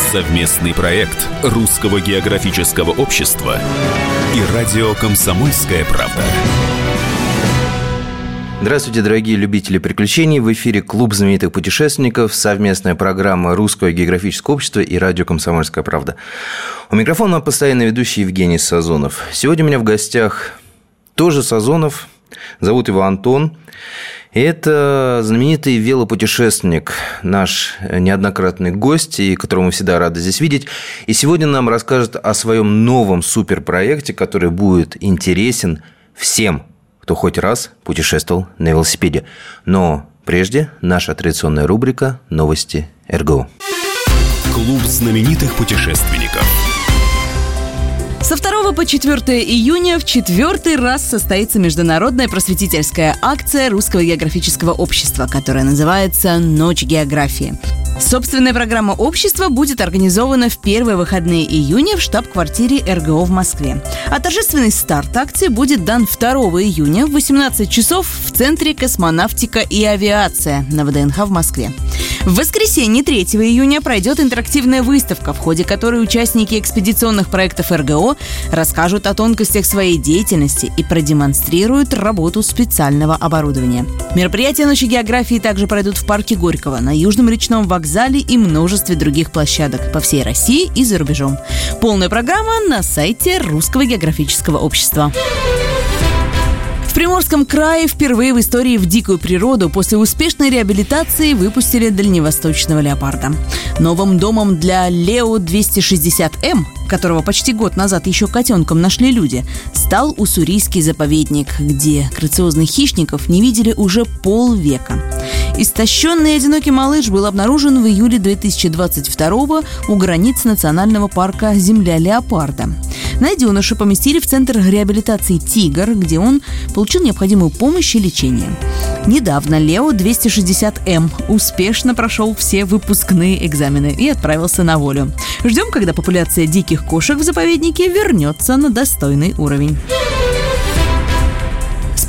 Совместный проект Русского географического общества и радио «Комсомольская правда». Здравствуйте, дорогие любители приключений. В эфире Клуб знаменитых путешественников, совместная программа Русского географического общества и радио «Комсомольская правда». У микрофона постоянно ведущий Евгений Сазонов. Сегодня у меня в гостях тоже Сазонов, зовут его Антон. Это знаменитый велопутешественник, наш неоднократный гость, и которого мы всегда рады здесь видеть. И сегодня нам расскажет о своем новом суперпроекте, который будет интересен всем, кто хоть раз путешествовал на велосипеде. Но прежде наша традиционная рубрика «Новости РГО». Клуб знаменитых путешественников. Со 2 по 4 июня в четвертый раз состоится международная просветительская акция Русского географического общества, которая называется «Ночь географии». Собственная программа общества будет организована в первые выходные июня в штаб-квартире РГО в Москве. А торжественный старт акции будет дан 2 июня в 18 часов в Центре космонавтика и авиация на ВДНХ в Москве. В воскресенье 3 июня пройдет интерактивная выставка, в ходе которой участники экспедиционных проектов РГО расскажут о тонкостях своей деятельности и продемонстрируют работу специального оборудования. Мероприятия Ночи географии также пройдут в парке Горького, на Южном речном вокзале и множестве других площадок по всей России и за рубежом. Полная программа на сайте Русского географического общества. В Приморском крае впервые в истории в дикую природу после успешной реабилитации выпустили дальневосточного леопарда. Новым домом для Лео 260М, которого почти год назад еще котенком нашли люди, стал Уссурийский заповедник, где грациозных хищников не видели уже полвека. Истощенный одинокий малыш был обнаружен в июле 2022 у границ национального парка «Земля леопарда». Найденыша поместили в Центр реабилитации «Тигр», где он получил необходимую помощь и лечение. Недавно Лео 260М успешно прошел все выпускные экзамены и отправился на волю. Ждем, когда популяция диких кошек в заповеднике вернется на достойный уровень.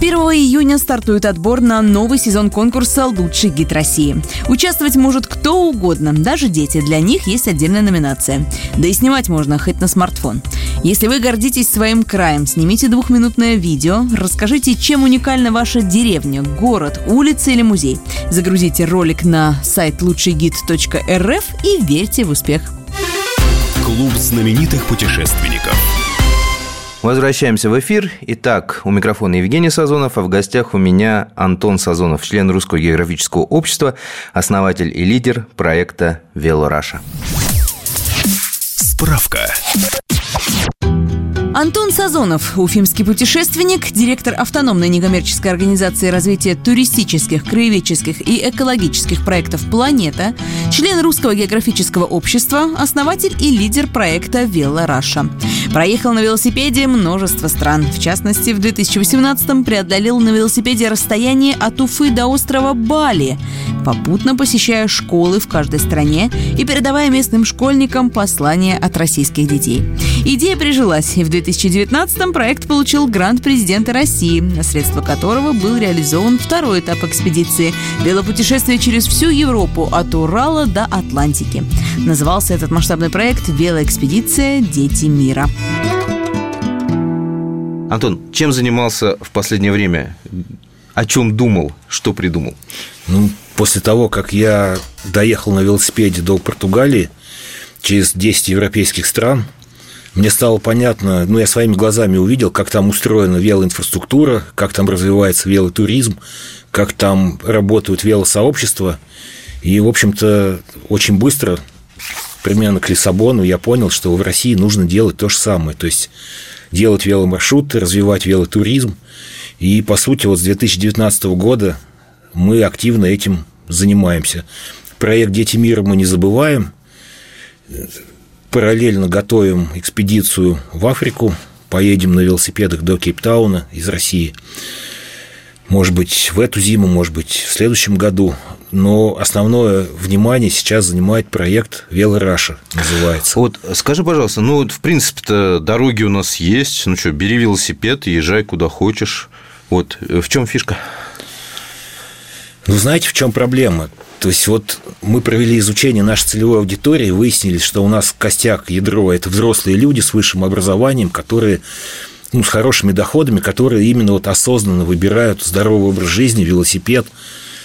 С 1 июня стартует отбор на новый сезон конкурса «Лучший гид России». Участвовать может кто угодно, даже дети. Для них есть отдельная номинация. Да и снимать можно хоть на смартфон. Если вы гордитесь своим краем, снимите двухминутное видео, расскажите, чем уникальна ваша деревня, город, улица или музей. Загрузите ролик на сайт лучшийгид.рф и верьте в успех. Клуб знаменитых путешественников. Возвращаемся в эфир. Итак, у микрофона Евгений Сазонов, а в гостях у меня Антон Сазонов, член Русского географического общества, основатель и лидер проекта «Велораша». Справка. Антон Сазонов, уфимский путешественник, директор автономной некоммерческой организации развития туристических, краеведческих и экологических проектов «Планета», член Русского географического общества, основатель и лидер проекта «Вело Раша». Проехал на велосипеде множество стран. В частности, в 2018-м преодолел на велосипеде расстояние от Уфы до острова Бали, попутно посещая школы в каждой стране и передавая местным школьникам послания от российских детей. Идея прижилась, и в 2019-м проект получил грант президента России, на средства которого был реализован второй этап экспедиции – велопутешествие через всю Европу от Урала до Атлантики. Назывался этот масштабный проект «Велоэкспедиция. Дети мира». Антон, чем занимался в последнее время? О чем думал? Что придумал? Ну, после того, как я доехал на велосипеде до Португалии через 10 европейских стран, мне стало понятно, ну, я своими глазами увидел, как там устроена велоинфраструктура, как там развивается велотуризм, как там работают велосообщества. И, в общем-то, очень быстро, примерно к Лиссабону, я понял, что в России нужно делать то же самое. То есть делать веломаршруты, развивать велотуризм. И, по сути, вот с 2019 года мы активно этим занимаемся. Проект «Дети мира» мы не забываем. Параллельно готовим экспедицию в Африку поедем на велосипедах до Кейптауна из России. Может быть, в эту зиму, может быть, в следующем году. Но основное внимание сейчас занимает проект «Велораша» называется. Вот скажи, пожалуйста, ну, в принципе-то дороги у нас есть. Ну что, бери велосипед езжай куда хочешь. Вот в чем фишка? Ну, знаете, в чем проблема? То есть вот мы провели изучение нашей целевой аудитории, выяснили, что у нас костяк, ядро – это взрослые люди с высшим образованием, которые ну, с хорошими доходами, которые именно вот осознанно выбирают здоровый образ жизни, велосипед,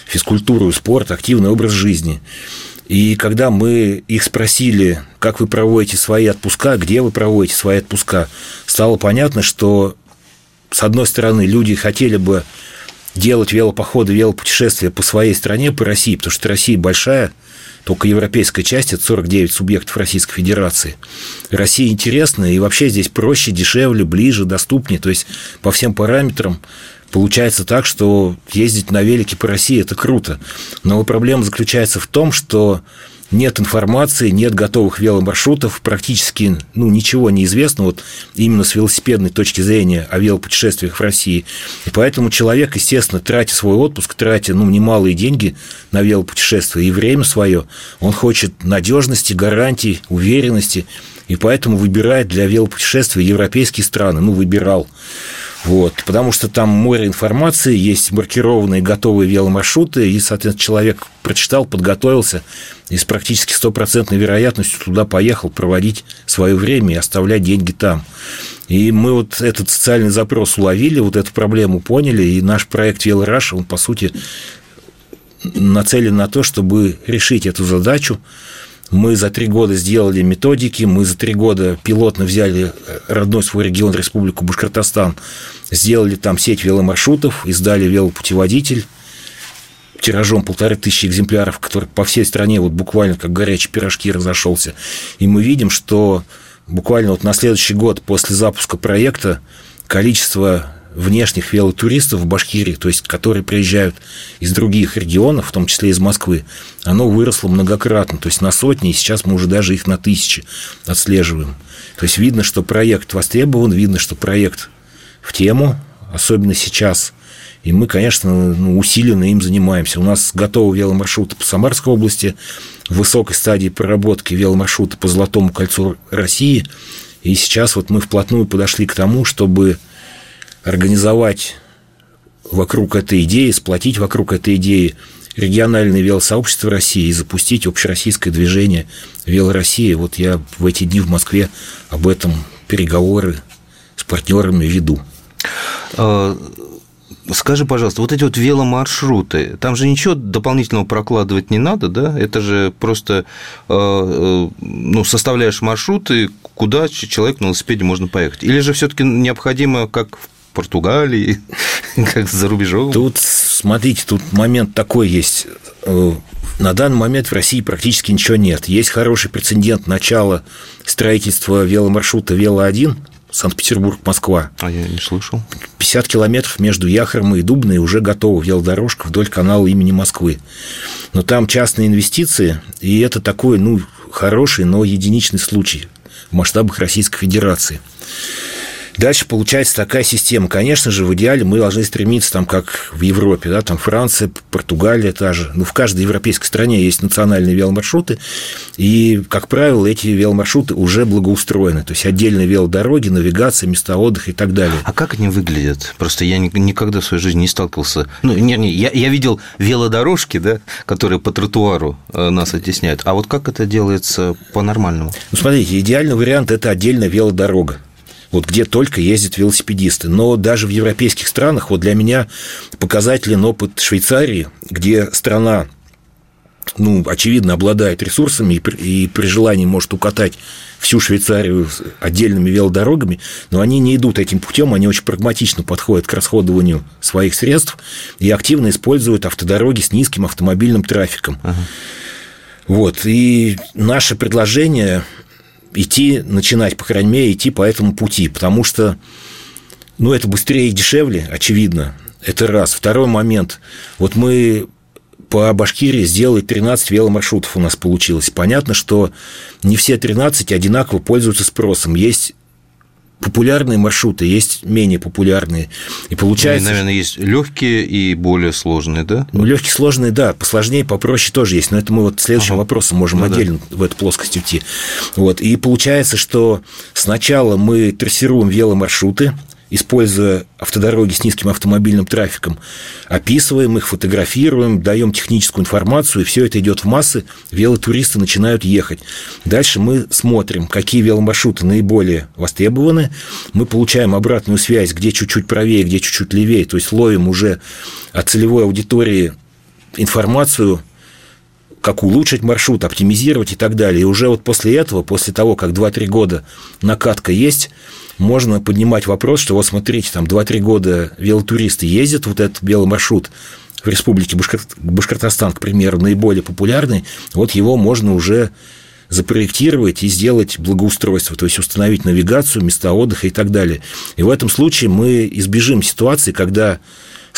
физкультуру, спорт, активный образ жизни. И когда мы их спросили, как вы проводите свои отпуска, где вы проводите свои отпуска, стало понятно, что, с одной стороны, люди хотели бы делать велопоходы, велопутешествия по своей стране, по России, потому что Россия большая, только европейская часть – это 49 субъектов Российской Федерации. Россия интересная, и вообще здесь проще, дешевле, ближе, доступнее. То есть по всем параметрам получается так, что ездить на велике по России – это круто. Но проблема заключается в том, что нет информации, нет готовых веломаршрутов, практически ну, ничего не известно вот именно с велосипедной точки зрения о велопутешествиях в России. И поэтому человек, естественно, тратя свой отпуск, тратя ну, немалые деньги на велопутешествия и время свое, он хочет надежности, гарантий, уверенности, и поэтому выбирает для велопутешествия европейские страны, ну, выбирал. Вот, потому что там море информации, есть маркированные готовые веломаршруты, и, соответственно, человек прочитал, подготовился и с практически стопроцентной вероятностью туда поехал проводить свое время и оставлять деньги там. И мы вот этот социальный запрос уловили, вот эту проблему поняли, и наш проект «Велораш», он, по сути, нацелен на то, чтобы решить эту задачу, мы за три года сделали методики, мы за три года пилотно взяли родной свой регион, Республику Башкортостан, сделали там сеть веломаршрутов, издали велопутеводитель тиражом полторы тысячи экземпляров, который по всей стране вот буквально как горячие пирожки разошелся. И мы видим, что буквально вот на следующий год после запуска проекта количество внешних велотуристов в Башкирии, то есть которые приезжают из других регионов, в том числе из Москвы, оно выросло многократно, то есть на сотни, и сейчас мы уже даже их на тысячи отслеживаем. То есть видно, что проект востребован, видно, что проект в тему, особенно сейчас. И мы, конечно, ну, усиленно им занимаемся. У нас готовы веломаршруты по Самарской области, в высокой стадии проработки веломаршруты по Золотому кольцу России. И сейчас вот мы вплотную подошли к тому, чтобы организовать вокруг этой идеи, сплотить вокруг этой идеи региональное велосообщество России и запустить общероссийское движение «Велороссия». Вот я в эти дни в Москве об этом переговоры с партнерами веду. А, скажи, пожалуйста, вот эти вот веломаршруты, там же ничего дополнительного прокладывать не надо, да? Это же просто а, э, ну, составляешь маршруты, куда человек на велосипеде можно поехать. Или же все-таки необходимо, как в Португалии, как за рубежом. Тут, смотрите, тут момент такой есть. Э, на данный момент в России практически ничего нет. Есть хороший прецедент начала строительства веломаршрута «Вело-1», Санкт-Петербург-Москва. А я не слышал. 50 километров между Яхром и Дубной уже готова велодорожка вдоль канала имени Москвы. Но там частные инвестиции, и это такой, ну, хороший, но единичный случай в масштабах Российской Федерации. Дальше получается такая система. Конечно же, в идеале мы должны стремиться, там, как в Европе, да, там Франция, Португалия та же. Ну, в каждой европейской стране есть национальные веломаршруты, и, как правило, эти веломаршруты уже благоустроены. То есть отдельные велодороги, навигация, места отдыха и так далее. А как они выглядят? Просто я никогда в своей жизни не сталкивался. Ну, не, не, я, я видел велодорожки, да, которые по тротуару э, нас оттесняют. А вот как это делается по-нормальному? Ну, смотрите, идеальный вариант – это отдельная велодорога вот где только ездят велосипедисты. Но даже в европейских странах, вот для меня показателен опыт Швейцарии, где страна ну, очевидно, обладает ресурсами и при, и при желании может укатать всю Швейцарию отдельными велодорогами, но они не идут этим путем, они очень прагматично подходят к расходованию своих средств и активно используют автодороги с низким автомобильным трафиком. Ага. Вот, и наше предложение идти, начинать, по крайней мере, идти по этому пути, потому что, ну, это быстрее и дешевле, очевидно, это раз. Второй момент, вот мы по Башкирии сделали 13 веломаршрутов у нас получилось. Понятно, что не все 13 одинаково пользуются спросом. Есть популярные маршруты, есть менее популярные. И получается... Ну, и, наверное, есть легкие и более сложные, да? Ну, легкие, сложные, да, посложнее, попроще тоже есть. Но это мы вот следующим ага. вопросом можем ну, отдельно да. в эту плоскость уйти. Вот. И получается, что сначала мы трассируем веломаршруты, используя автодороги с низким автомобильным трафиком, описываем их, фотографируем, даем техническую информацию, и все это идет в массы, велотуристы начинают ехать. Дальше мы смотрим, какие веломаршруты наиболее востребованы, мы получаем обратную связь, где чуть-чуть правее, где чуть-чуть левее, то есть ловим уже от целевой аудитории информацию, как улучшить маршрут, оптимизировать и так далее. И уже вот после этого, после того, как 2-3 года накатка есть, можно поднимать вопрос, что вот смотрите, там 2-3 года велотуристы ездят, вот этот веломаршрут в республике Башкортостан, к примеру, наиболее популярный, вот его можно уже запроектировать и сделать благоустройство, то есть установить навигацию, места отдыха и так далее. И в этом случае мы избежим ситуации, когда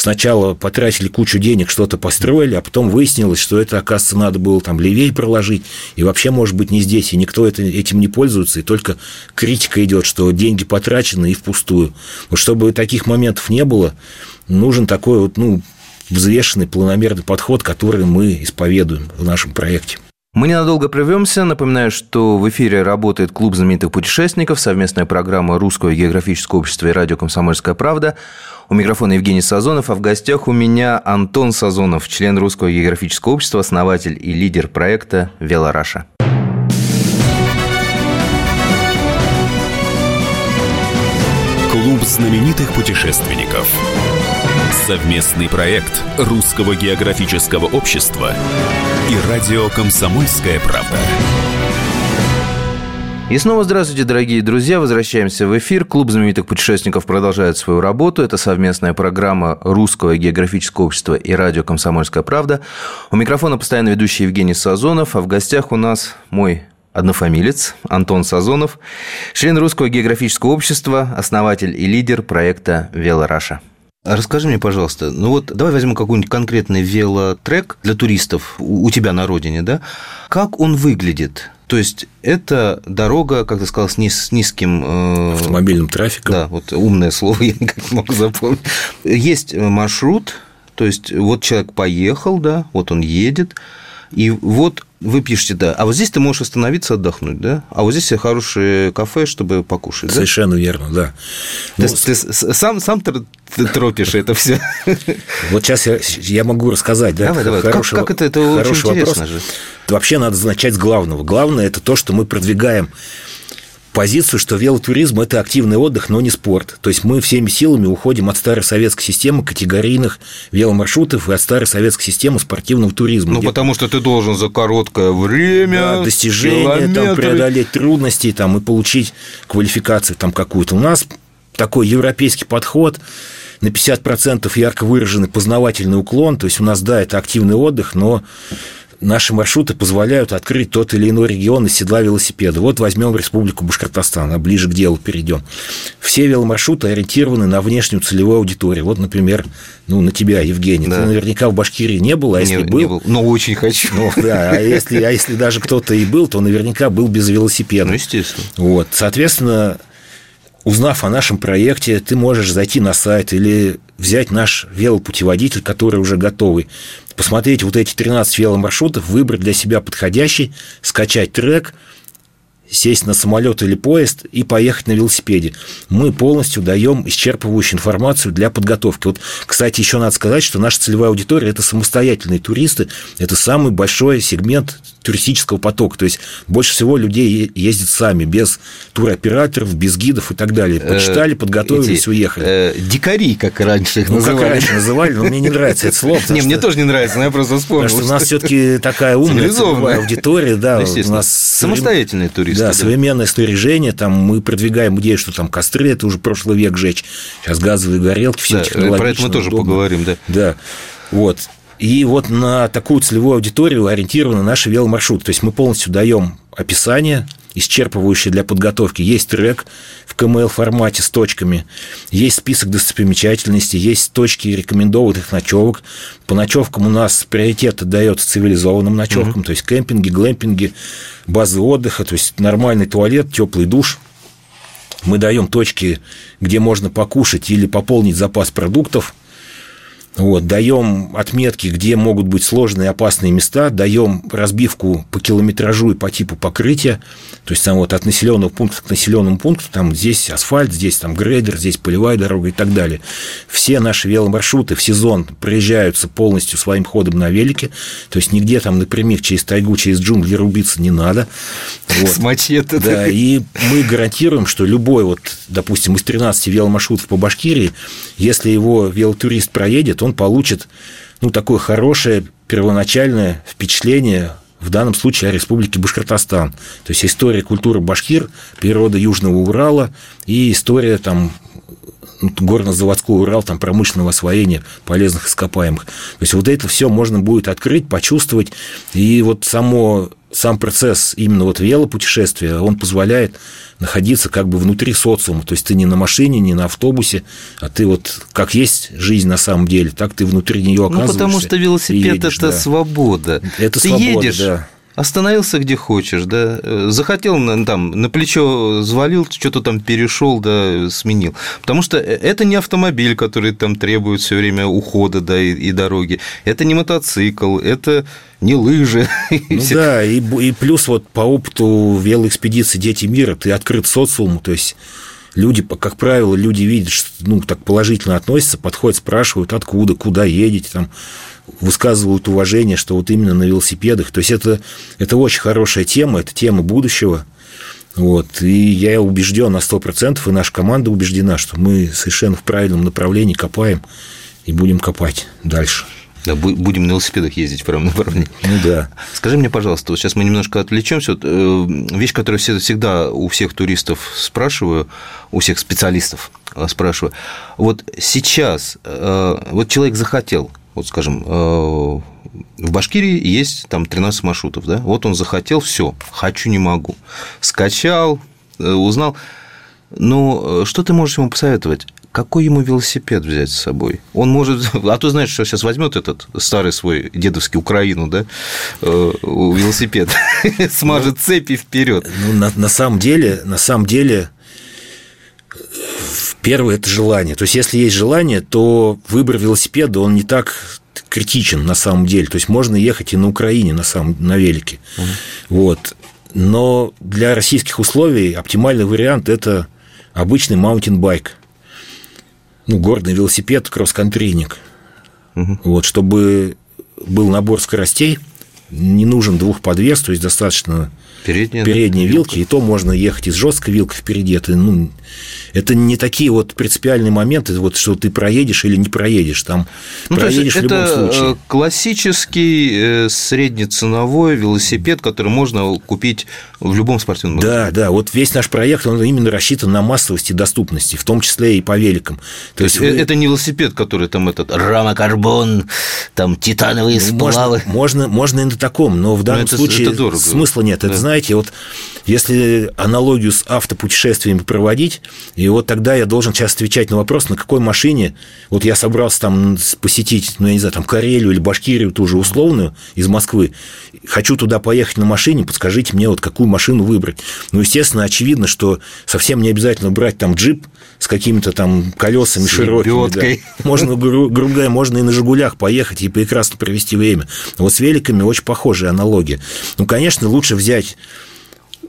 сначала потратили кучу денег, что-то построили, а потом выяснилось, что это, оказывается, надо было там левее проложить, и вообще, может быть, не здесь, и никто это, этим не пользуется, и только критика идет, что деньги потрачены и впустую. Вот чтобы таких моментов не было, нужен такой вот, ну, взвешенный, планомерный подход, который мы исповедуем в нашем проекте. Мы ненадолго прервемся. Напоминаю, что в эфире работает Клуб знаменитых путешественников, совместная программа Русского географического общества и радио «Комсомольская правда». У микрофона Евгений Сазонов, а в гостях у меня Антон Сазонов, член Русского географического общества, основатель и лидер проекта «Велораша». Клуб знаменитых путешественников. Совместный проект Русского географического общества и радио «Комсомольская правда». И снова здравствуйте, дорогие друзья. Возвращаемся в эфир. Клуб знаменитых путешественников продолжает свою работу. Это совместная программа Русского географического общества и радио «Комсомольская правда». У микрофона постоянно ведущий Евгений Сазонов, а в гостях у нас мой однофамилец Антон Сазонов, член Русского географического общества, основатель и лидер проекта «Велораша». Расскажи мне, пожалуйста, ну вот давай возьмем какой-нибудь конкретный велотрек для туристов у тебя на родине, да? Как он выглядит? То есть это дорога, как ты сказал, с, низ, с низким э, автомобильным трафиком. Да, вот умное слово я никак не могу запомнить. Есть маршрут, то есть вот человек поехал, да, вот он едет, и вот вы пишете, да, а вот здесь ты можешь остановиться, отдохнуть, да, а вот здесь хорошее кафе, чтобы покушать. Совершенно да? верно, да. То есть ну, ты сам, сам тропишь это все. Вот сейчас я, я могу рассказать, да. Давай, давай. Хороший, как, как это, это очень интересно вопрос. же. Вообще надо начать с главного. Главное это то, что мы продвигаем позицию, что велотуризм – это активный отдых, но не спорт. То есть мы всеми силами уходим от старой советской системы категорийных веломаршрутов и от старой советской системы спортивного туризма. Ну, потому что ты должен за короткое время да, достижения, там, преодолеть трудности там, и получить квалификацию там какую-то. У нас такой европейский подход на 50% ярко выраженный познавательный уклон. То есть у нас, да, это активный отдых, но наши маршруты позволяют открыть тот или иной регион из седла велосипеда. Вот возьмем Республику Башкортостан, а ближе к делу перейдем. Все веломаршруты ориентированы на внешнюю целевую аудиторию. Вот, например, ну, на тебя, Евгений. Да. Ты наверняка в Башкирии не был, а если не, был... Не был, но очень хочу. Ну, да, а если, а если даже кто-то и был, то наверняка был без велосипеда. Ну, естественно. Вот, соответственно, узнав о нашем проекте, ты можешь зайти на сайт или взять наш велопутеводитель, который уже готовый, посмотреть вот эти 13 веломаршрутов, выбрать для себя подходящий, скачать трек – сесть на самолет или поезд и поехать на велосипеде. Мы полностью даем исчерпывающую информацию для подготовки. Вот, кстати, еще надо сказать, что наша целевая аудитория – это самостоятельные туристы, это самый большой сегмент туристического потока. То есть больше всего людей ездят сами, без туроператоров, без гидов и так далее. Э, Почитали, подготовились, Эти, уехали. Э, дикари, как раньше их ну, называли. как раньше называли, но мне не нравится это слово. Не, мне тоже не нравится, но я просто вспомнил. Потому что у нас все-таки такая умная аудитория, да. У нас самостоятельные туристы. Да, современное снаряжение, там мы продвигаем идею, что там костры, это уже прошлый век жечь. Сейчас газовые горелки, все да, технологично. Про это мы тоже удобно. поговорим, да. Да, вот. И вот на такую целевую аудиторию ориентированы наши веломаршруты. То есть мы полностью даем описание, исчерпывающее для подготовки. Есть трек в КМЛ формате с точками, есть список достопримечательностей, есть точки рекомендованных ночевок. По ночевкам у нас приоритет отдается цивилизованным ночевкам, угу. то есть кемпинги, глэмпинги, базы отдыха, то есть нормальный туалет, теплый душ. Мы даем точки, где можно покушать или пополнить запас продуктов – вот, даем отметки, где могут быть сложные опасные места, даем разбивку по километражу и по типу покрытия, то есть там вот от населенного пункта к населенному пункту, там здесь асфальт, здесь там грейдер, здесь полевая дорога и так далее. Все наши веломаршруты в сезон проезжаются полностью своим ходом на велике, то есть нигде там напрямик через тайгу, через джунгли рубиться не надо. Вот. С мачете. Да, и мы гарантируем, что любой вот, допустим, из 13 веломаршрутов по Башкирии, если его велотурист проедет, он получит ну, такое хорошее первоначальное впечатление в данном случае о Республике Башкортостан. То есть история культуры башкир, природа Южного Урала и история там горно-заводской Урал, там промышленного освоения полезных ископаемых. То есть вот это все можно будет открыть, почувствовать. И вот само сам процесс именно вот велопутешествия, он позволяет находиться как бы внутри социума. То есть ты не на машине, не на автобусе, а ты вот как есть жизнь на самом деле, так ты внутри нее оказываешься. Ну, потому что велосипед это да. свобода. Это ты свобода, едешь, да остановился где хочешь, да, захотел там на плечо звалил, что-то там перешел, да, сменил. Потому что это не автомобиль, который там требует все время ухода, да, и, и дороги. Это не мотоцикл, это не лыжи. Ну да, и, и плюс вот по опыту велоэкспедиции «Дети мира» ты открыт социуму, то есть люди, как правило, люди видят, что ну, так положительно относятся, подходят, спрашивают, откуда, куда едете, там, высказывают уважение, что вот именно на велосипедах. То есть это, это очень хорошая тема, это тема будущего. Вот. И я убежден на 100%, и наша команда убеждена, что мы совершенно в правильном направлении копаем и будем копать дальше. Да, будем на велосипедах ездить в правом направлении. Ну да. Скажи мне, пожалуйста, вот сейчас мы немножко отвлечемся. Вот, э, вещь, которую всегда у всех туристов спрашиваю, у всех специалистов э, спрашиваю. Вот сейчас э, вот человек захотел, вот скажем, в Башкирии есть там 13 маршрутов, да? Вот он захотел, все, хочу, не могу. Скачал, узнал. Ну, что ты можешь ему посоветовать? какой ему велосипед взять с собой? Он может... А то, знаешь, что сейчас возьмет этот старый свой дедовский Украину, да, э, велосипед, смажет цепи вперед. Ну, на, на самом деле, на самом деле, первое – это желание. То есть, если есть желание, то выбор велосипеда, он не так критичен на самом деле. То есть, можно ехать и на Украине на, самом, на велике. Угу. Вот. Но для российских условий оптимальный вариант – это обычный маунтинбайк ну, горный велосипед, кросс-контрийник. Угу. Вот, чтобы был набор скоростей, не нужен двухподвес, то есть достаточно передние, передние вилки, вилка. и то можно ехать из жесткой вилкой впереди. Это, ну, это не такие вот принципиальные моменты, вот, что ты проедешь или не проедешь. Там ну, проедешь в любом случае. Э, классический э, среднеценовой велосипед, который можно купить в любом спортивном. Да, да. Вот весь наш проект, он именно рассчитан на массовости и доступности, в том числе и по великам. То, То есть, вы... это не велосипед, который там этот рамокарбон, там титановые ну, сплавы. Можно, можно, можно и на таком, но в данном но это, случае это смысла нет. Да. Знаете, вот если аналогию с автопутешествиями проводить, и вот тогда я должен сейчас отвечать на вопрос, на какой машине, вот я собрался там посетить, ну, я не знаю, там Карелию или Башкирию, ту же условную, из Москвы, хочу туда поехать на машине, подскажите мне, вот какую машину выбрать. Ну, естественно, очевидно, что совсем не обязательно брать там джип с какими-то там колесами с широкими. Да. Можно, гру- грубо говоря, можно и на «Жигулях» поехать и прекрасно провести время. Вот с великами очень похожая аналогия. Ну, конечно, лучше взять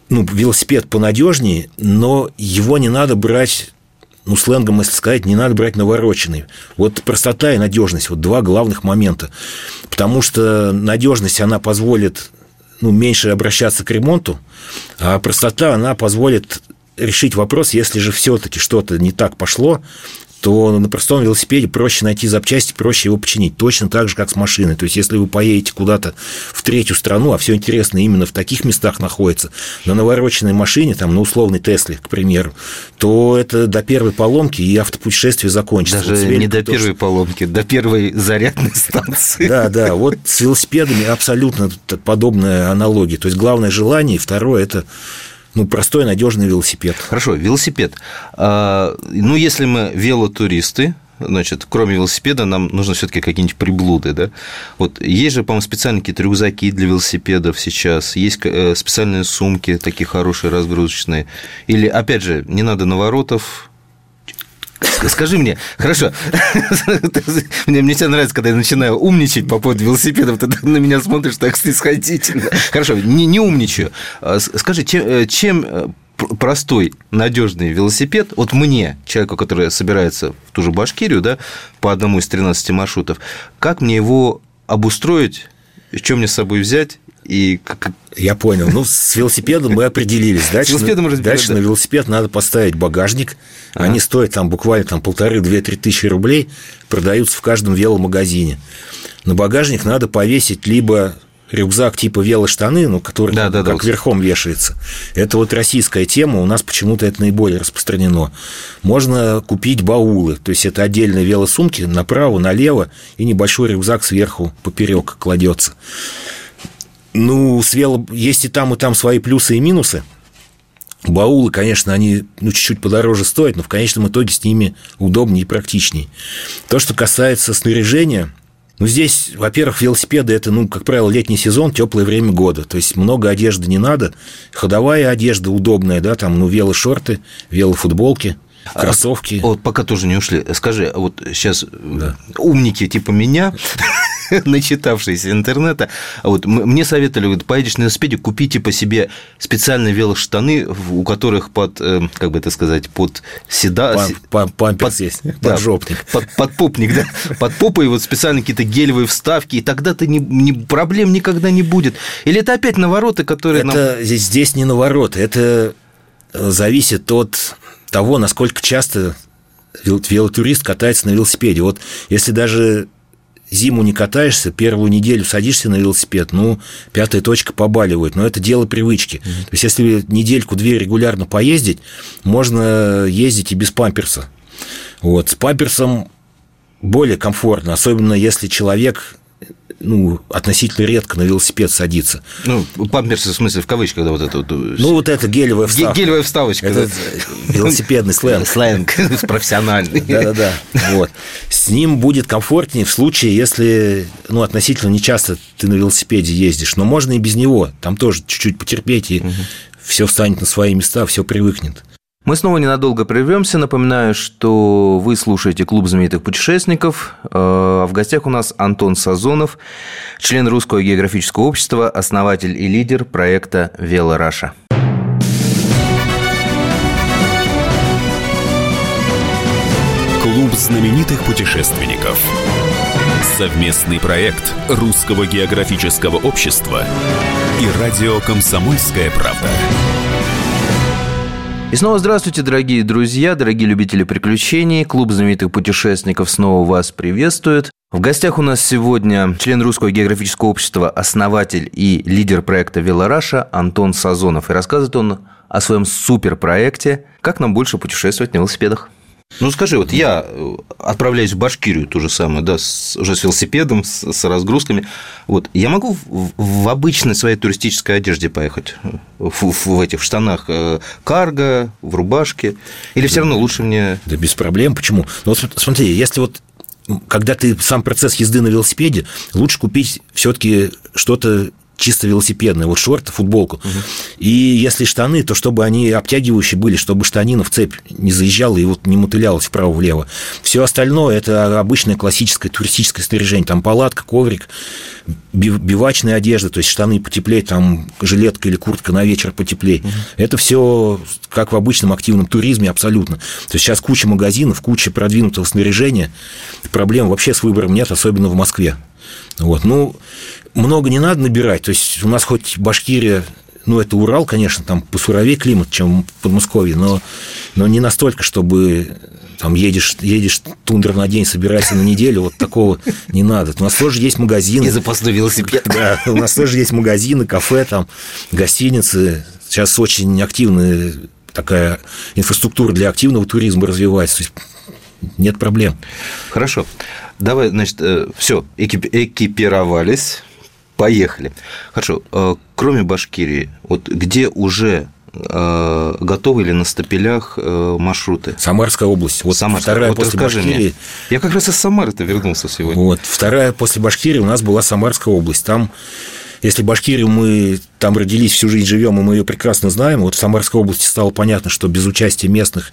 ну, велосипед понадежнее, но его не надо брать ну, сленгом, если сказать, не надо брать навороченный. Вот простота и надежность, вот два главных момента. Потому что надежность, она позволит ну, меньше обращаться к ремонту, а простота, она позволит решить вопрос, если же все-таки что-то не так пошло, то на простом велосипеде проще найти запчасти, проще его починить. Точно так же, как с машиной. То есть, если вы поедете куда-то в третью страну, а все интересно именно в таких местах находится, на навороченной машине, там, на условной Тесле, к примеру, то это до первой поломки и автопутешествие закончится. Даже вот не до тоже... первой поломки, до первой зарядной станции. Да, да, вот с велосипедами абсолютно подобная аналогия. То есть, главное желание, и второе – это ну, простой, надежный велосипед. Хорошо, велосипед. А, ну, если мы велотуристы, значит, кроме велосипеда, нам нужно все-таки какие-нибудь приблуды, да? Вот есть же, по-моему, специальные какие-то рюкзаки для велосипедов сейчас, есть э, специальные сумки такие хорошие, разгрузочные. Или, опять же, не надо наворотов, Скажи мне, хорошо, мне, мне тебя нравится, когда я начинаю умничать по поводу велосипедов, ты на меня смотришь так снисходительно. Хорошо, не, не умничаю. А скажи, чем, э, чем э, простой, надежный велосипед, вот мне, человеку, который собирается в ту же Башкирию, да, по одному из 13 маршрутов, как мне его обустроить, что мне с собой взять и. Я понял. Ну, с велосипедом мы определились. Дальше, с велосипедом на, дальше да. на велосипед надо поставить багажник. Ага. Они стоят там буквально там полторы-две-три тысячи рублей, продаются в каждом веломагазине. На багажник надо повесить либо рюкзак типа велоштаны, ну, который да, да, как да, верхом вешается. Это вот российская тема, у нас почему-то это наиболее распространено. Можно купить баулы, то есть это отдельные велосумки направо, налево, и небольшой рюкзак сверху поперек кладется. Ну, с вело... есть и там, и там свои плюсы и минусы. Баулы, конечно, они ну, чуть-чуть подороже стоят, но в конечном итоге с ними удобнее и практичнее. То, что касается снаряжения, ну, здесь, во-первых, велосипеды – это, ну, как правило, летний сезон, теплое время года. То есть много одежды не надо. Ходовая одежда удобная, да, там, ну, велошорты, велофутболки – а кроссовки. А, вот пока тоже не ушли. Скажи, вот сейчас да. умники типа меня начитавшиеся интернета, а вот мне советовали, говорят, поедешь на велосипеде, купите по себе специальные велоштаны, у которых под, э, как бы это сказать, под седа... Памперс под, есть, да, поджопник. Под, под попник, да, под попой вот специально какие-то гелевые вставки, и тогда ты не, не, проблем никогда не будет. Или это опять навороты, которые... Это нам... здесь, здесь не навороты, это зависит от того, насколько часто велотурист катается на велосипеде. Вот если даже зиму не катаешься, первую неделю садишься на велосипед, ну, пятая точка побаливает, но это дело привычки. Mm-hmm. То есть, если недельку-две регулярно поездить, можно ездить и без памперса. Вот. С памперсом более комфортно, особенно если человек ну, относительно редко на велосипед садится. Ну, памперсы, в смысле, в кавычках, да, вот это вот. Ну, вот это гелевая вставка. Гелевая вставочка. Это велосипедный сленг. Сленг профессиональный. Да-да-да. Вот. С ним будет комфортнее в случае, если, ну, относительно нечасто ты на велосипеде ездишь. Но можно и без него. Там тоже чуть-чуть потерпеть, и все встанет на свои места, все привыкнет. Мы снова ненадолго прервемся. Напоминаю, что вы слушаете Клуб знаменитых путешественников. Э, в гостях у нас Антон Сазонов, член Русского географического общества, основатель и лидер проекта «Вело Раша». Клуб знаменитых путешественников. Совместный проект Русского географического общества и радио «Комсомольская правда». И снова здравствуйте, дорогие друзья, дорогие любители приключений. Клуб знаменитых путешественников снова вас приветствует. В гостях у нас сегодня член Русского географического общества, основатель и лидер проекта «Велораша» Антон Сазонов. И рассказывает он о своем суперпроекте «Как нам больше путешествовать на велосипедах». Ну скажи, вот я э, отправляюсь в Башкирию, то же самое, да, с, уже с велосипедом, с, с разгрузками. Вот я могу в, в обычной своей туристической одежде поехать, в, в, в этих в штанах э, карго, в рубашке, или все равно лучше мне? Да без проблем. Почему? Ну вот смотри, если вот когда ты сам процесс езды на велосипеде, лучше купить все-таки что-то чисто велосипедные, вот шорты, футболку. Угу. И если штаны, то чтобы они обтягивающие были, чтобы штанина в цепь не заезжала и вот не мотылялась вправо-влево. Все остальное это обычное классическое туристическое снаряжение. Там палатка, коврик, бивачная одежда, то есть штаны потеплее, там жилетка или куртка на вечер потеплее. Угу. Это все как в обычном активном туризме абсолютно. То есть сейчас куча магазинов, куча продвинутого снаряжения. Проблем вообще с выбором нет, особенно в Москве. Вот. Ну, много не надо набирать. То есть у нас хоть Башкирия ну, это Урал, конечно, там посуровее климат, чем в Подмосковье, но, но не настолько, чтобы там едешь, едешь тундра на день, собираешься на неделю, вот такого не надо. У нас тоже есть магазины. И запасной велосипед. Да, у нас тоже есть магазины, кафе, там, гостиницы. Сейчас очень активная такая инфраструктура для активного туризма развивается. То есть нет проблем. Хорошо. Давай, значит, э, все, экипировались, поехали. Хорошо, э, кроме Башкирии, вот где уже э, готовы или на стапелях маршруты? Самарская область. Вот Самарская. вторая вот после Башкирии. Мне. Я как раз из Самары-то вернулся сегодня. Вот, вторая после Башкирии у нас была Самарская область. Там если Башкирию мы там родились, всю жизнь живем, и мы ее прекрасно знаем, вот в Самарской области стало понятно, что без участия местных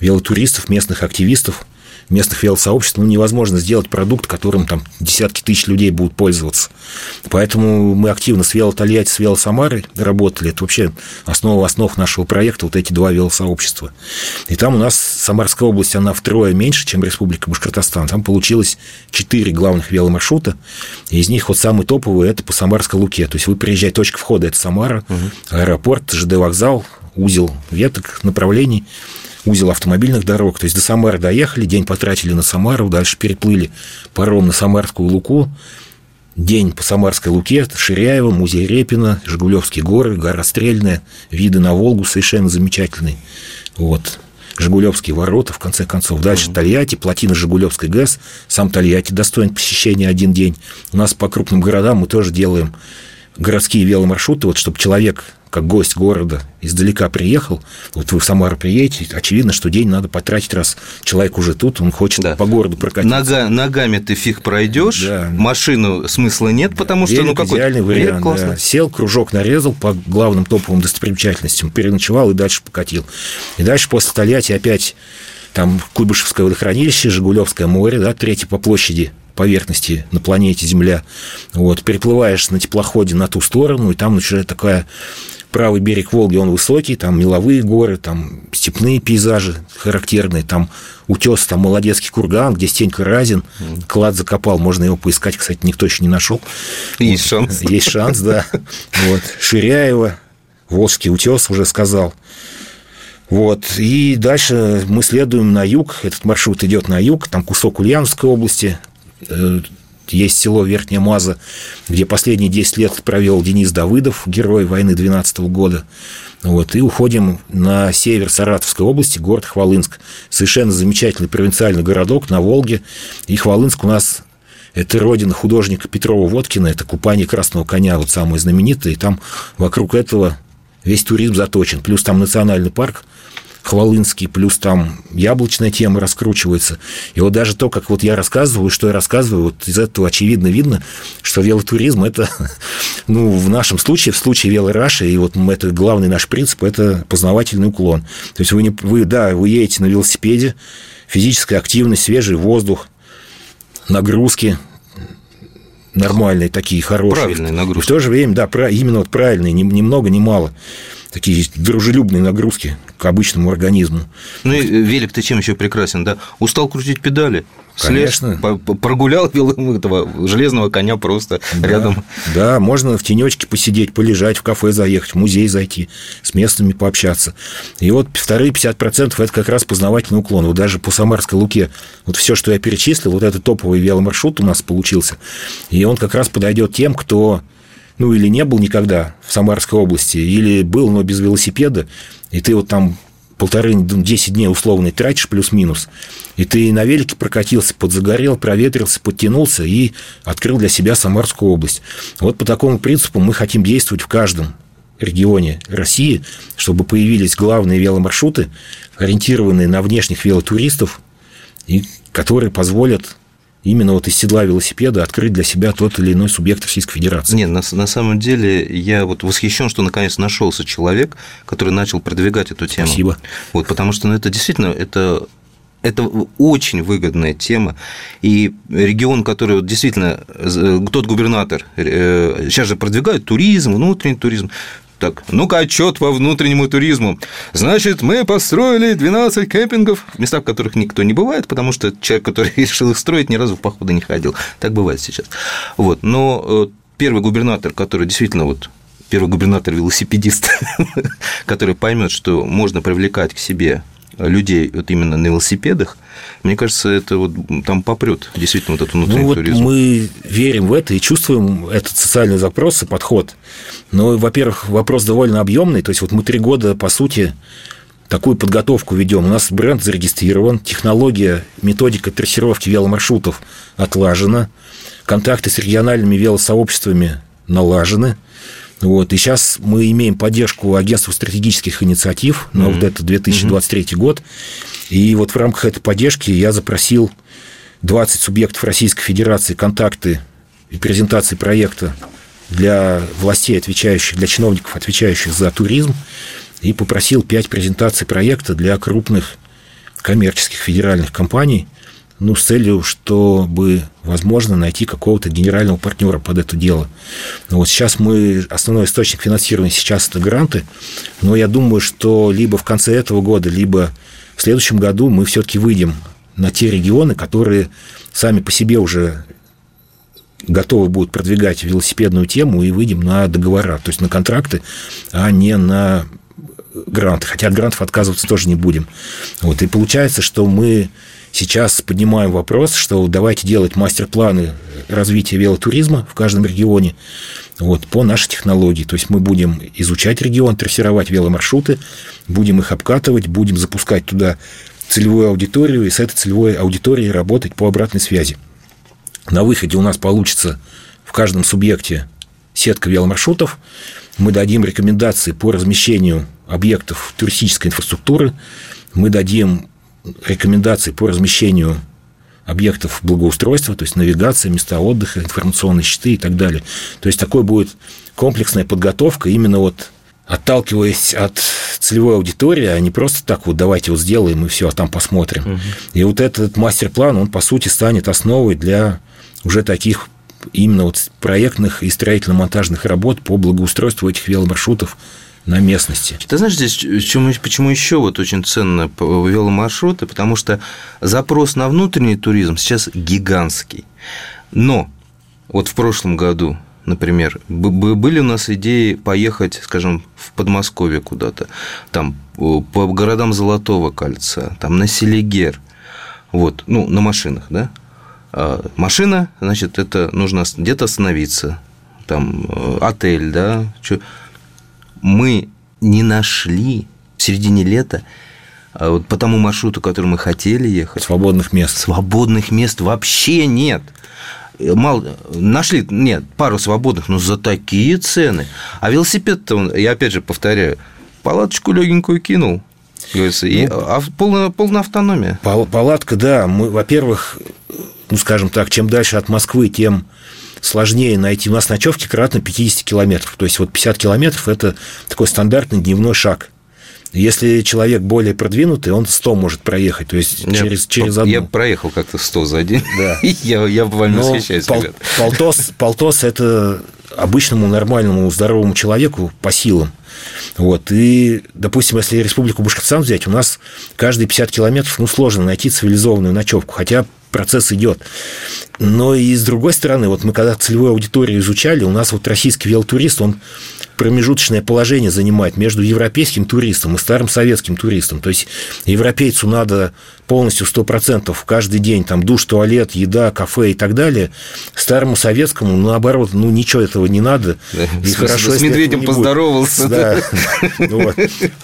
велотуристов, местных активистов – местных велосообществ ну, невозможно сделать продукт, которым там десятки тысяч людей будут пользоваться. Поэтому мы активно с Велотольятти, с Велосамарой работали. Это вообще основа основ нашего проекта, вот эти два велосообщества. И там у нас Самарская область, она втрое меньше, чем Республика Башкортостан. Там получилось четыре главных веломаршрута. И из них вот самый топовый – это по Самарской Луке. То есть вы приезжаете, точка входа – это Самара, угу. аэропорт, ЖД вокзал, узел веток, направлений – узел автомобильных дорог. То есть до Самары доехали, день потратили на Самару, дальше переплыли паром на Самарскую Луку, день по Самарской Луке, Ширяево, музей Репина, Жигулевские горы, гора Стрельная, виды на Волгу совершенно замечательные. Вот. Жигулевские ворота, в конце концов. Дальше mm-hmm. Тольятти, плотина Жигулевской ГЭС. Сам Тольятти достоин посещения один день. У нас по крупным городам мы тоже делаем городские веломаршруты, вот чтобы человек как гость города издалека приехал, вот вы в Самару приедете, очевидно, что день надо потратить, раз человек уже тут, он хочет да. по городу прокатиться. Нога, ногами ты фиг пройдешь, да. машину смысла нет, потому что ну какой идеальный вариант. Да. Сел, кружок нарезал по главным топовым достопримечательностям, переночевал и дальше покатил. И дальше после Тольятти опять там Куйбышевское водохранилище, Жигулевское море, да, третье по площади поверхности на планете Земля. Вот, переплываешь на теплоходе на ту сторону, и там начинает такая правый берег Волги, он высокий, там меловые горы, там степные пейзажи характерные, там утес, там Молодецкий курган, где Стенька Разин, клад закопал, можно его поискать, кстати, никто еще не нашел. Есть вот, шанс. Есть шанс, да. Вот. Ширяева, Волжский утес уже сказал. Вот. И дальше мы следуем на юг. Этот маршрут идет на юг. Там кусок Ульяновской области, э, есть село Верхняя Маза, где последние 10 лет провел Денис Давыдов, герой войны 12 года. Вот, и уходим на север Саратовской области, город Хвалынск. Совершенно замечательный провинциальный городок на Волге. И Хвалынск у нас это родина художника Петрова-Водкина, это купание красного коня, вот самое знаменитое. И там вокруг этого весь туризм заточен. Плюс там национальный парк Хвалынский, плюс там яблочная тема раскручивается. И вот даже то, как вот я рассказываю, что я рассказываю, вот из этого очевидно видно, что велотуризм – это, ну, в нашем случае, в случае велораши, и вот это главный наш принцип – это познавательный уклон. То есть вы, не, вы, да, вы едете на велосипеде, физическая активность, свежий воздух, нагрузки, нормальные такие, хорошие. Правильные нагрузки. И в то же время, да, именно вот правильные, ни, ни много, ни мало такие дружелюбные нагрузки к обычному организму. Ну и велик ты чем еще прекрасен, да? Устал крутить педали, Конечно. Слез, прогулял этого железного коня просто да, рядом. Да, можно в тенечке посидеть, полежать, в кафе заехать, в музей зайти, с местными пообщаться. И вот вторые 50% это как раз познавательный уклон. Вот даже по Самарской Луке, вот все, что я перечислил, вот этот топовый веломаршрут у нас получился. И он как раз подойдет тем, кто ну, или не был никогда в Самарской области, или был, но без велосипеда, и ты вот там полторы, десять дней условно тратишь плюс-минус, и ты на велике прокатился, подзагорел, проветрился, подтянулся и открыл для себя Самарскую область. Вот по такому принципу мы хотим действовать в каждом регионе России, чтобы появились главные веломаршруты, ориентированные на внешних велотуристов, и которые позволят именно вот из седла велосипеда открыть для себя тот или иной субъект Российской Федерации. Нет, на, на самом деле я вот восхищен, что наконец нашелся человек, который начал продвигать эту тему. Спасибо. Вот, потому что ну, это действительно это это очень выгодная тема. И регион, который вот действительно, тот губернатор, э, сейчас же продвигают туризм, внутренний туризм, так, ну-ка, отчет по внутреннему туризму. Значит, мы построили 12 кемпингов, в местах, в которых никто не бывает, потому что человек, который решил их строить, ни разу в походы не ходил. Так бывает сейчас. Вот. Но э, первый губернатор, который действительно вот первый губернатор-велосипедист, который поймет, что можно привлекать к себе людей вот именно на велосипедах, мне кажется, это вот там попрет действительно вот этот внутренний ну, вот туризм. Мы верим в это и чувствуем этот социальный запрос и подход. Но, во-первых, вопрос довольно объемный. То есть вот мы три года, по сути, такую подготовку ведем. У нас бренд зарегистрирован, технология, методика трассировки веломаршрутов отлажена, контакты с региональными велосообществами налажены. Вот. И сейчас мы имеем поддержку агентства стратегических инициатив на mm-hmm. вот это 2023 mm-hmm. год. И вот в рамках этой поддержки я запросил 20 субъектов Российской Федерации контакты и презентации проекта для властей, отвечающих, для чиновников, отвечающих за туризм, и попросил 5 презентаций проекта для крупных коммерческих федеральных компаний, ну, с целью, чтобы, возможно, найти какого-то генерального партнера под это дело. Но вот сейчас мы, основной источник финансирования сейчас это гранты, но я думаю, что либо в конце этого года, либо в следующем году мы все-таки выйдем на те регионы, которые сами по себе уже готовы будут продвигать велосипедную тему и выйдем на договора, то есть на контракты, а не на гранты. Хотя от грантов отказываться тоже не будем. Вот. И получается, что мы сейчас поднимаем вопрос, что давайте делать мастер-планы развития велотуризма в каждом регионе вот, по нашей технологии. То есть мы будем изучать регион, трассировать веломаршруты, будем их обкатывать, будем запускать туда целевую аудиторию и с этой целевой аудиторией работать по обратной связи. На выходе у нас получится в каждом субъекте сетка веломаршрутов. Мы дадим рекомендации по размещению объектов туристической инфраструктуры. Мы дадим рекомендации по размещению объектов благоустройства, то есть навигация, места отдыха, информационные щиты и так далее. То есть такой будет комплексная подготовка именно вот отталкиваясь от целевой аудитории, а не просто так вот давайте вот сделаем и все, а там посмотрим. Угу. И вот этот мастер-план, он по сути станет основой для уже таких именно вот проектных и строительно-монтажных работ по благоустройству этих веломаршрутов на местности. Ты знаешь, здесь почему, почему еще вот очень ценно веломаршруты? Потому что запрос на внутренний туризм сейчас гигантский. Но вот в прошлом году например, были у нас идеи поехать, скажем, в Подмосковье куда-то, там по городам Золотого кольца, там на Селигер, вот, ну, на машинах, да? А машина, значит, это нужно где-то остановиться, там э, отель, да? Мы не нашли в середине лета а вот по тому маршруту, который мы хотели ехать. Свободных мест. Свободных мест вообще нет мало, нашли, нет, пару свободных, но за такие цены. А велосипед-то, я опять же повторяю, палаточку легенькую кинул, говорится, и ну, а, полная, полная автономия. Палатка, да. Мы, во-первых, ну, скажем так, чем дальше от Москвы, тем сложнее найти. У нас ночевки кратно 50 километров. То есть, вот 50 километров – это такой стандартный дневной шаг. Если человек более продвинутый, он 100 может проехать, то есть я, через, через одну. Я проехал как-то 100 за день. Да. я, я вами Но восхищаюсь, пол, полтос, полтос – это обычному, нормальному, здоровому человеку по силам. Вот. И, допустим, если Республику Башкортостан взять, у нас каждые 50 километров ну, сложно найти цивилизованную ночевку, хотя процесс идет. Но и с другой стороны, вот мы когда целевую аудиторию изучали, у нас вот российский велотурист, он промежуточное положение занимает между европейским туристом и старым советским туристом. То есть европейцу надо полностью 100% каждый день там душ, туалет, еда, кафе и так далее. Старому советскому, наоборот, ну ничего этого не надо. И хорошо, с медведем поздоровался. Да. Вот.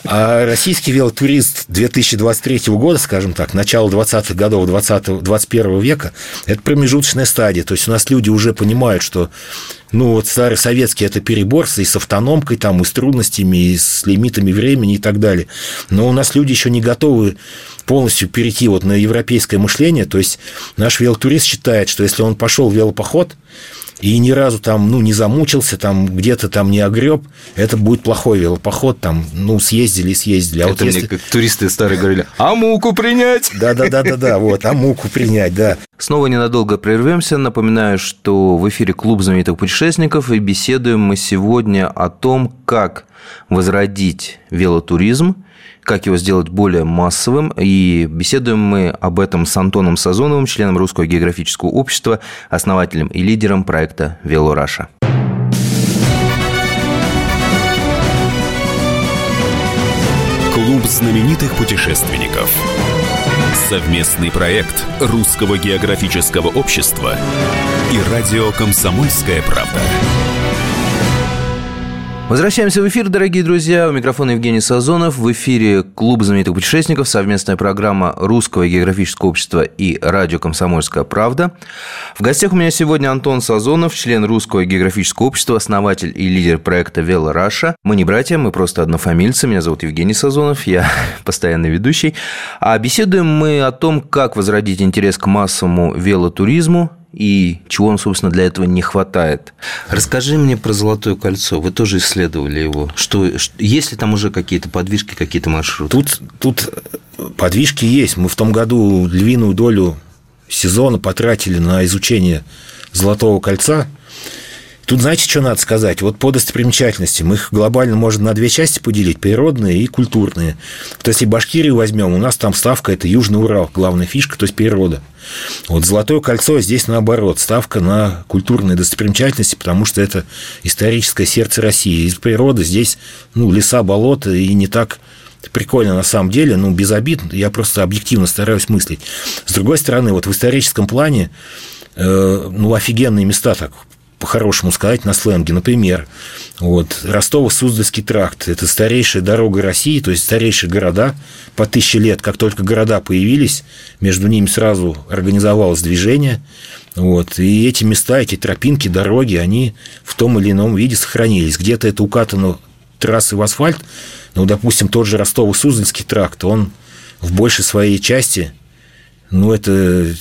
А российский велотурист 2023 года, скажем так, начало 20-х годов 20 21 века, это промежуточная стадия. То есть у нас люди уже понимают, что ну, вот старый советский – это перебор и с автономкой, там, и с трудностями, и с лимитами времени и так далее. Но у нас люди еще не готовы полностью перейти вот на европейское мышление. То есть наш велотурист считает, что если он пошел в велопоход, и ни разу там, ну, не замучился, там, где-то там не огреб, это будет плохой велопоход, там, ну, съездили, съездили. А это вот мне если... как туристы старые говорили, а муку принять? Да-да-да-да-да, вот, а муку принять, да. Снова ненадолго прервемся. Напоминаю, что в эфире Клуб знаменитых путешественников и беседуем мы сегодня о том, как возродить велотуризм как его сделать более массовым. И беседуем мы об этом с Антоном Сазоновым, членом Русского географического общества, основателем и лидером проекта «Велораша». Клуб знаменитых путешественников. Совместный проект Русского географического общества и радио «Комсомольская правда». Возвращаемся в эфир, дорогие друзья. У микрофона Евгений Сазонов. В эфире Клуб знаменитых путешественников, совместная программа Русского географического общества и радио «Комсомольская правда». В гостях у меня сегодня Антон Сазонов, член Русского географического общества, основатель и лидер проекта «Вело Раша». Мы не братья, мы просто однофамильцы. Меня зовут Евгений Сазонов, я постоянный ведущий. А беседуем мы о том, как возродить интерес к массовому велотуризму, и чего он, собственно, для этого не хватает. Расскажи мне про Золотое кольцо. Вы тоже исследовали его. Что, что есть ли там уже какие-то подвижки, какие-то маршруты? Тут, тут подвижки есть. Мы в том году львиную долю сезона потратили на изучение Золотого кольца – Тут, знаете, что надо сказать? Вот по достопримечательностям их глобально можно на две части поделить, природные и культурные. Вот если Башкирию возьмем, у нас там ставка – это Южный Урал, главная фишка, то есть природа. Вот Золотое кольцо здесь наоборот, ставка на культурные достопримечательности, потому что это историческое сердце России. Из природы здесь ну, леса, болота, и не так прикольно на самом деле, ну, без обид, я просто объективно стараюсь мыслить. С другой стороны, вот в историческом плане э, ну, офигенные места так по-хорошему сказать на сленге. Например, вот, Ростово-Суздальский тракт – это старейшая дорога России, то есть старейшие города по тысяче лет. Как только города появились, между ними сразу организовалось движение. Вот, и эти места, эти тропинки, дороги, они в том или ином виде сохранились. Где-то это укатано трассы в асфальт, ну, допустим, тот же Ростово-Суздальский тракт, он в большей своей части, ну, это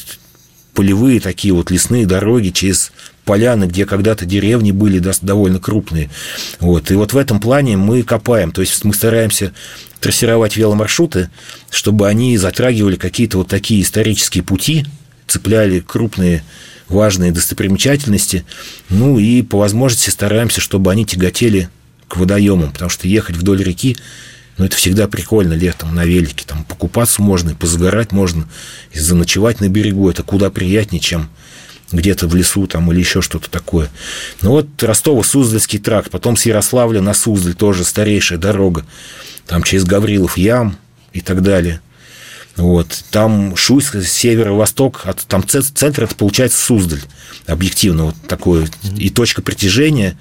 полевые такие вот лесные дороги через поляны, где когда-то деревни были довольно крупные. Вот. И вот в этом плане мы копаем. То есть мы стараемся трассировать веломаршруты, чтобы они затрагивали какие-то вот такие исторические пути, цепляли крупные важные достопримечательности, ну и по возможности стараемся, чтобы они тяготели к водоемам, потому что ехать вдоль реки ну, это всегда прикольно летом на велике. Там покупаться можно, позагорать можно, и заночевать на берегу. Это куда приятнее, чем где-то в лесу там, или еще что-то такое. Ну вот Ростово-Суздальский тракт, потом с Ярославля на Суздаль тоже старейшая дорога, там через Гаврилов ям и так далее. Вот. Там Шуйск, северо-восток, там центр, это получается Суздаль, объективно, вот такое. И точка притяжения,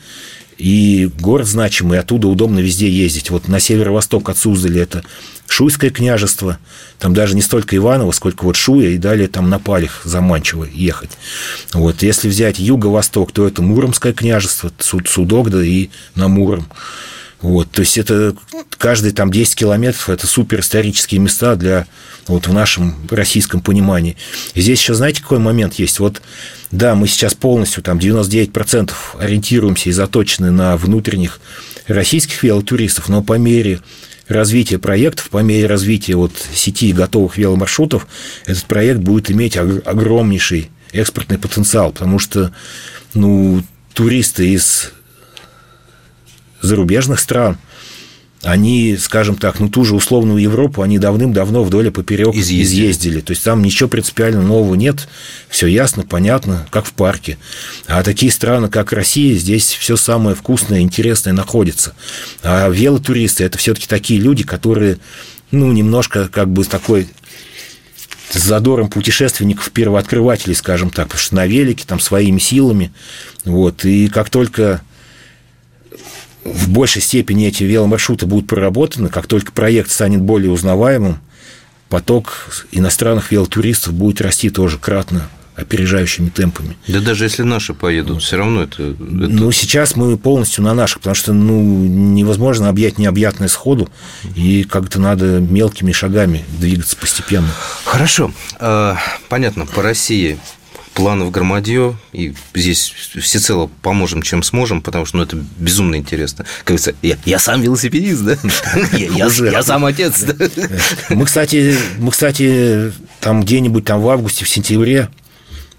и город значимый, оттуда удобно везде ездить. Вот на северо-восток от Суздаля это Шуйское княжество, там даже не столько Иваново, сколько вот Шуя, и далее там на Палях заманчиво ехать. Вот. Если взять юго-восток, то это Муромское княжество, Судогда и на Муром. Вот, то есть это каждые там 10 километров это супер исторические места для вот в нашем российском понимании. И здесь еще знаете, какой момент есть? Вот да, мы сейчас полностью там 99% ориентируемся и заточены на внутренних российских велотуристов, но по мере развития проектов, по мере развития вот сети готовых веломаршрутов, этот проект будет иметь огромнейший экспортный потенциал, потому что ну, туристы из зарубежных стран, они, скажем так, ну ту же условную Европу, они давным-давно вдоль и поперек изъездили. изъездили. То есть там ничего принципиально нового нет, все ясно, понятно, как в парке. А такие страны, как Россия, здесь все самое вкусное, интересное находится. А велотуристы это все-таки такие люди, которые, ну, немножко как бы такой с задором путешественников, первооткрывателей, скажем так, потому что на велике, там, своими силами. Вот, и как только в большей степени эти веломаршруты будут проработаны, как только проект станет более узнаваемым, поток иностранных велотуристов будет расти тоже кратно опережающими темпами. Да даже если наши поедут, все равно это, это... Ну, сейчас мы полностью на наших, потому что ну, невозможно объять необъятное сходу, и как-то надо мелкими шагами двигаться постепенно. Хорошо. А, понятно, по России планов громадье, и здесь всецело поможем, чем сможем, потому что ну, это безумно интересно. Как говорится, я, я сам велосипедист, да? Я, я сам отец, да? Мы, кстати, мы, кстати, там где-нибудь там в августе, в сентябре,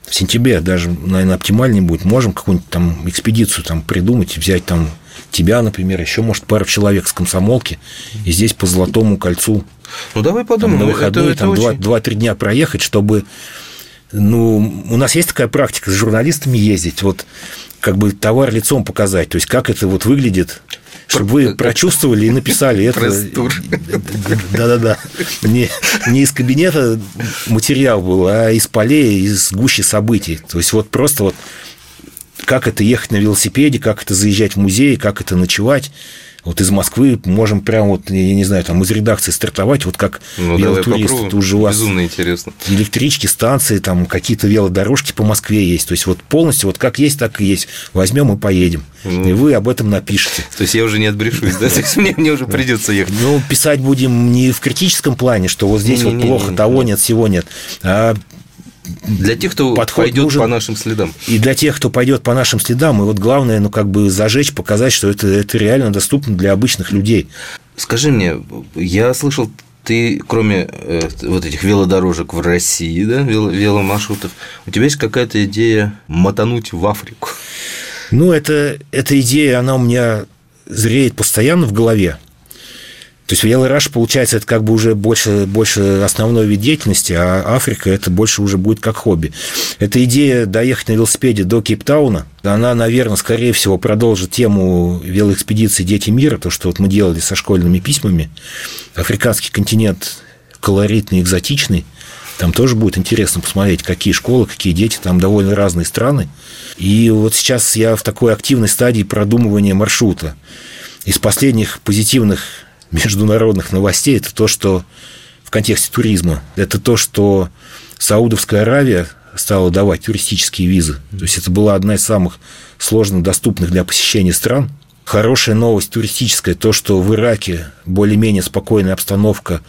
в сентябре даже, наверное, оптимальнее будет, можем какую-нибудь там экспедицию там придумать, взять там тебя, например, еще, может, пару человек с комсомолки, и здесь по Золотому кольцу ну, давай подумаем. Там, на выходные это, это там очень... 2-3 дня проехать, чтобы ну, у нас есть такая практика с журналистами ездить, вот как бы товар лицом показать, то есть как это вот выглядит, чтобы вы прочувствовали и написали это. Да-да-да. Не, не из кабинета материал был, а из полей, из гущи событий. То есть вот просто вот как это ехать на велосипеде, как это заезжать в музей, как это ночевать. Вот из Москвы можем прям вот, я не знаю, там из редакции стартовать, вот как ну, велотурист. Это уже у вас Безумно интересно. Электрички, станции, там какие-то велодорожки по Москве есть. То есть вот полностью вот как есть, так и есть. Возьмем и поедем. Ну, и вы об этом напишите. То есть я уже не отбрешусь, да? То есть мне, мне уже придется ехать. Ну, писать будем не в критическом плане, что вот здесь вот плохо, того нет, всего нет, а для тех, кто Подход пойдет нужен. по нашим следам. И для тех, кто пойдет по нашим следам, и вот главное, ну, как бы зажечь, показать, что это, это реально доступно для обычных людей. Скажи мне, я слышал, ты, кроме э, вот этих велодорожек в России, да, вел, веломаршрутов, у тебя есть какая-то идея мотануть в Африку? Ну, это, эта идея, она у меня зреет постоянно в голове. То есть велораш, получается, это как бы уже больше, больше основной вид деятельности, а Африка это больше уже будет как хобби. Эта идея доехать на велосипеде до Кейптауна, она, наверное, скорее всего, продолжит тему велоэкспедиции «Дети мира», то, что вот мы делали со школьными письмами. Африканский континент колоритный, экзотичный. Там тоже будет интересно посмотреть, какие школы, какие дети, там довольно разные страны. И вот сейчас я в такой активной стадии продумывания маршрута. Из последних позитивных международных новостей, это то, что в контексте туризма, это то, что Саудовская Аравия стала давать туристические визы. То есть это была одна из самых сложно доступных для посещения стран. Хорошая новость туристическая, то, что в Ираке более-менее спокойная обстановка,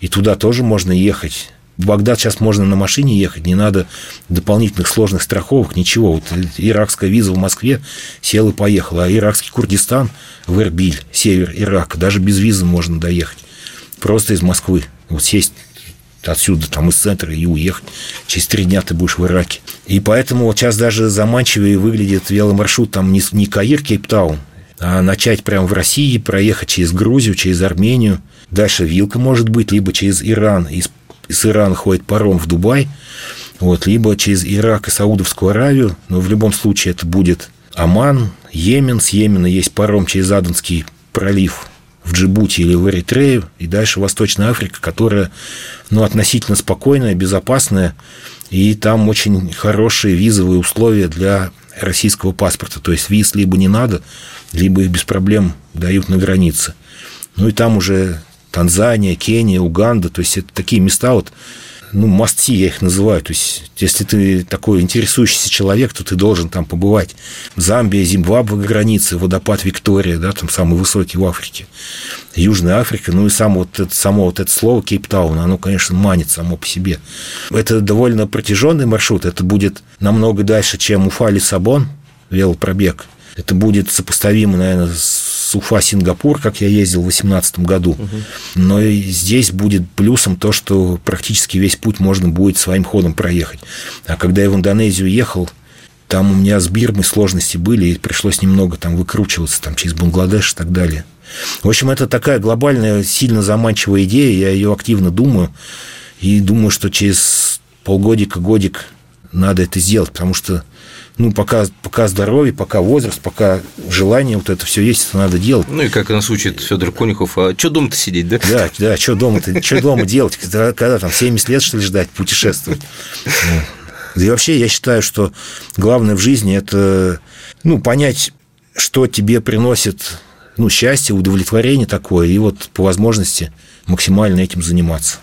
и туда тоже можно ехать. Багдад сейчас можно на машине ехать, не надо дополнительных сложных страховок, ничего. Вот иракская виза в Москве сел и поехал, а иракский Курдистан в Эрбиль, север Ирака, даже без визы можно доехать. Просто из Москвы. Вот сесть отсюда, там из центра и уехать. Через три дня ты будешь в Ираке. И поэтому вот сейчас даже заманчивее выглядит веломаршрут там не, не Каир, Кейптаун, а начать прямо в России, проехать через Грузию, через Армению. Дальше вилка может быть, либо через Иран, из из Ирана ходит паром в Дубай, вот, либо через Ирак и Саудовскую Аравию, но в любом случае это будет Оман, Йемен, с Йемена есть паром через Аденский пролив в Джибути или в Эритрею, и дальше Восточная Африка, которая ну, относительно спокойная, безопасная, и там очень хорошие визовые условия для российского паспорта. То есть виз либо не надо, либо их без проблем дают на границе. Ну и там уже Танзания, Кения, Уганда. То есть это такие места вот, ну, масти я их называю. То есть, если ты такой интересующийся человек, то ты должен там побывать. Замбия, Зимбабве границы, водопад Виктория, да, там самый высокий в Африке. Южная Африка, ну и само вот это, само вот это слово Кейптаун, оно, конечно, манит само по себе. Это довольно протяженный маршрут, это будет намного дальше, чем Уфа-Лиссабон, велопробег. Это будет сопоставимо, наверное, с с Уфа-Сингапур, как я ездил в 2018 году. Угу. Но и здесь будет плюсом то, что практически весь путь можно будет своим ходом проехать. А когда я в Индонезию ехал, там у меня с Бирмой сложности были, и пришлось немного там выкручиваться там, через Бангладеш и так далее. В общем, это такая глобальная, сильно заманчивая идея, я ее активно думаю, и думаю, что через полгодика, годик надо это сделать, потому что ну, пока, пока здоровье, пока возраст, пока желание, вот это все есть, это надо делать. Ну, и как нас учит Федор Конюхов, а что дома-то сидеть, да? Да, да, что дома-то, что дома делать, когда, когда там 70 лет, что ли, ждать, путешествовать. Да и вообще я считаю, что главное в жизни – это ну, понять, что тебе приносит ну, счастье, удовлетворение такое, и вот по возможности максимально этим заниматься.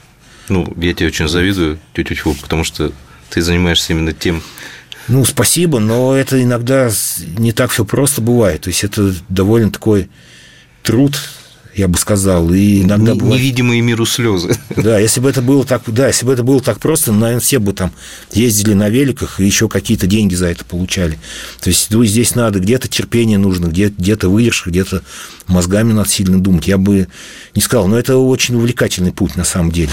Ну, я тебе очень завидую, тетя Тьфу, потому что ты занимаешься именно тем, ну, спасибо, но это иногда не так все просто бывает. То есть это довольно такой труд, я бы сказал, и иногда не, бывает... Невидимые миру слезы. Да, если бы это было так, да, если бы это было так просто, наверное, все бы там ездили на великах и еще какие-то деньги за это получали. То есть ну, здесь надо где-то терпение нужно, где- где-то выдержка, где-то мозгами надо сильно думать. Я бы не сказал, но это очень увлекательный путь на самом деле.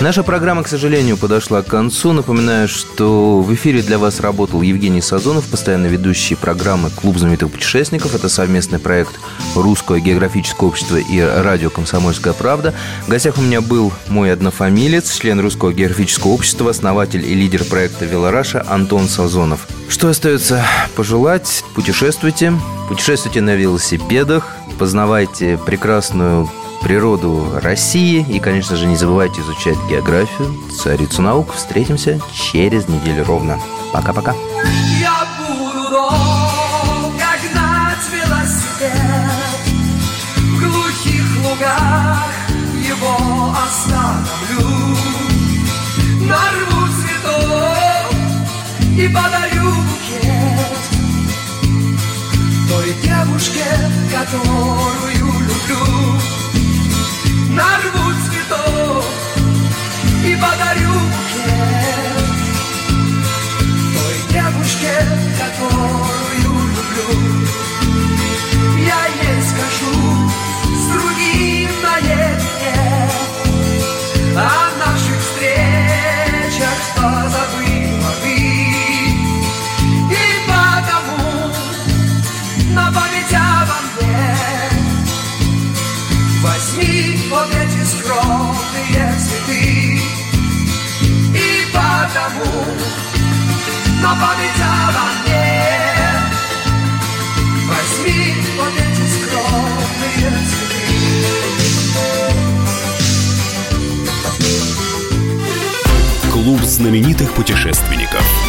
Наша программа, к сожалению, подошла к концу. Напоминаю, что в эфире для вас работал Евгений Сазонов, постоянно ведущий программы «Клуб знаменитых путешественников». Это совместный проект Русского географического общества и радио «Комсомольская правда». В гостях у меня был мой однофамилец, член Русского географического общества, основатель и лидер проекта «Велораша» Антон Сазонов. Что остается пожелать? Путешествуйте, путешествуйте на велосипедах, познавайте прекрасную природу России. И, конечно же, не забывайте изучать географию, царицу наук. Встретимся через неделю ровно. Пока-пока. Я буду буду гнать велосипед В глухих лугах его остановлю Нарву цветов и подарю букет Той девушке, которую люблю Нарву цветов и подарю букет на память обо мне Возьми вот эти скромные цветы Клуб знаменитых путешественников.